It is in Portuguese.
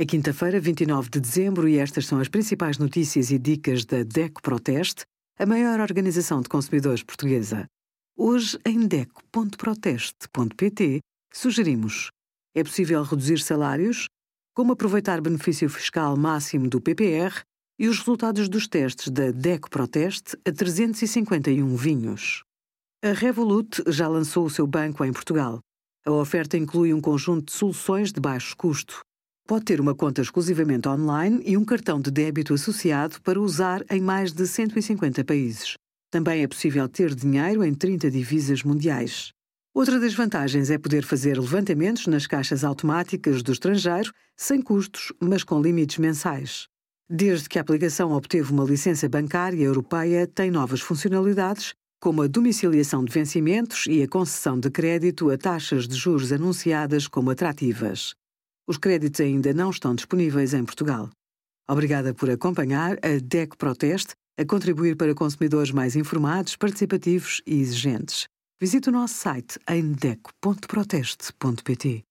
É quinta-feira, 29 de dezembro, e estas são as principais notícias e dicas da DECO Proteste, a maior organização de consumidores portuguesa. Hoje, em DECO.proteste.pt, sugerimos: é possível reduzir salários? Como aproveitar benefício fiscal máximo do PPR e os resultados dos testes da DECO Proteste a 351 vinhos. A Revolut já lançou o seu banco em Portugal. A oferta inclui um conjunto de soluções de baixo custo Pode ter uma conta exclusivamente online e um cartão de débito associado para usar em mais de 150 países. Também é possível ter dinheiro em 30 divisas mundiais. Outra das vantagens é poder fazer levantamentos nas caixas automáticas do estrangeiro sem custos, mas com limites mensais. Desde que a aplicação obteve uma licença bancária europeia, tem novas funcionalidades, como a domiciliação de vencimentos e a concessão de crédito a taxas de juros anunciadas como atrativas. Os créditos ainda não estão disponíveis em Portugal. Obrigada por acompanhar a DEC Proteste a contribuir para consumidores mais informados, participativos e exigentes. Visite o nosso site em deco.proteste.pt.